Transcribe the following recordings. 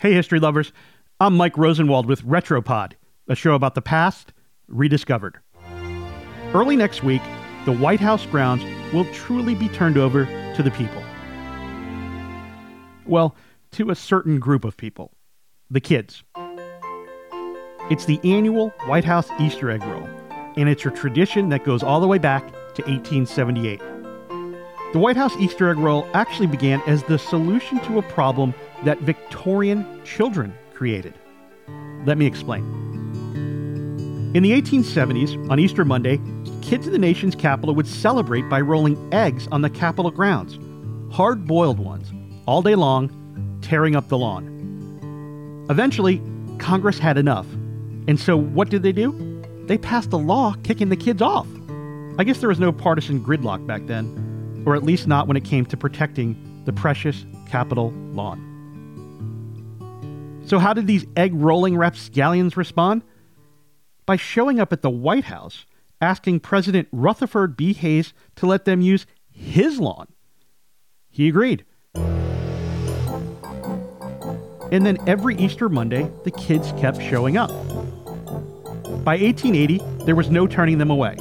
Hey, history lovers. I'm Mike Rosenwald with Retropod, a show about the past rediscovered. Early next week, the White House grounds will truly be turned over to the people. Well, to a certain group of people the kids. It's the annual White House Easter egg roll, and it's a tradition that goes all the way back to 1878. The White House Easter egg roll actually began as the solution to a problem that Victorian children created. Let me explain. In the 1870s, on Easter Monday, kids in the nation's capital would celebrate by rolling eggs on the Capitol grounds, hard boiled ones, all day long, tearing up the lawn. Eventually, Congress had enough. And so what did they do? They passed a law kicking the kids off. I guess there was no partisan gridlock back then, or at least not when it came to protecting the precious Capitol lawn. So, how did these egg rolling rapscallions respond? By showing up at the White House asking President Rutherford B. Hayes to let them use his lawn. He agreed. And then every Easter Monday, the kids kept showing up. By 1880, there was no turning them away.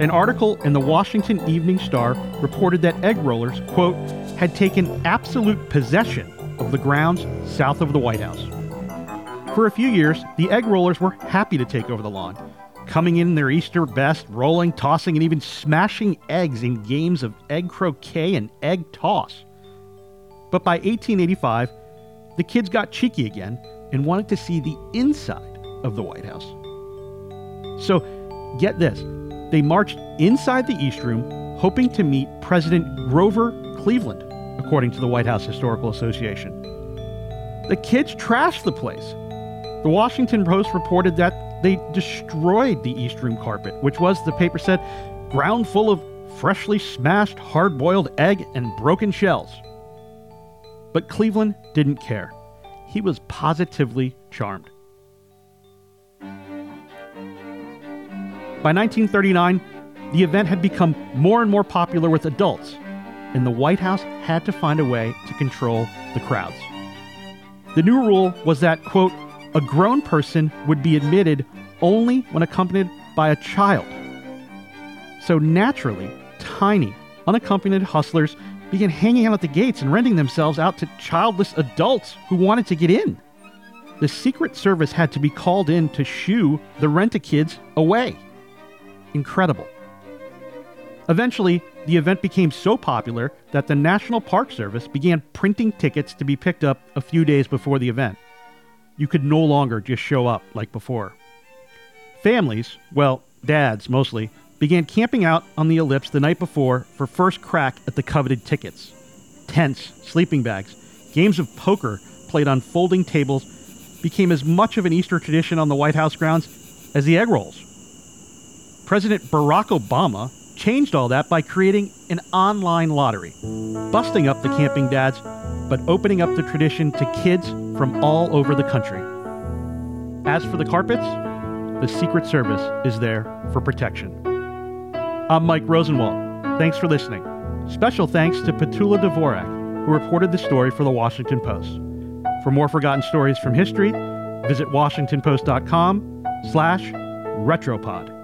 An article in the Washington Evening Star reported that egg rollers, quote, had taken absolute possession of the grounds south of the White House. For a few years, the egg rollers were happy to take over the lawn, coming in their Easter best, rolling, tossing, and even smashing eggs in games of egg croquet and egg toss. But by 1885, the kids got cheeky again and wanted to see the inside of the White House. So, get this they marched inside the East Room, hoping to meet President Grover Cleveland, according to the White House Historical Association. The kids trashed the place. The Washington Post reported that they destroyed the East Room carpet, which was, the paper said, ground full of freshly smashed hard boiled egg and broken shells. But Cleveland didn't care. He was positively charmed. By 1939, the event had become more and more popular with adults, and the White House had to find a way to control the crowds. The new rule was that, quote, a grown person would be admitted only when accompanied by a child. So naturally, tiny, unaccompanied hustlers began hanging out at the gates and renting themselves out to childless adults who wanted to get in. The Secret Service had to be called in to shoo the rent a kids away incredible. Eventually, the event became so popular that the National Park Service began printing tickets to be picked up a few days before the event. You could no longer just show up like before. Families, well, dads mostly, began camping out on the ellipse the night before for first crack at the coveted tickets. Tents, sleeping bags, games of poker played on folding tables became as much of an Easter tradition on the White House grounds as the egg rolls. President Barack Obama changed all that by creating an online lottery, busting up the camping dads, but opening up the tradition to kids from all over the country. As for the carpets, the Secret Service is there for protection. I'm Mike Rosenwald. Thanks for listening. Special thanks to Petula Dvorak, who reported the story for the Washington Post. For more forgotten stories from history, visit washingtonpost.com slash retropod.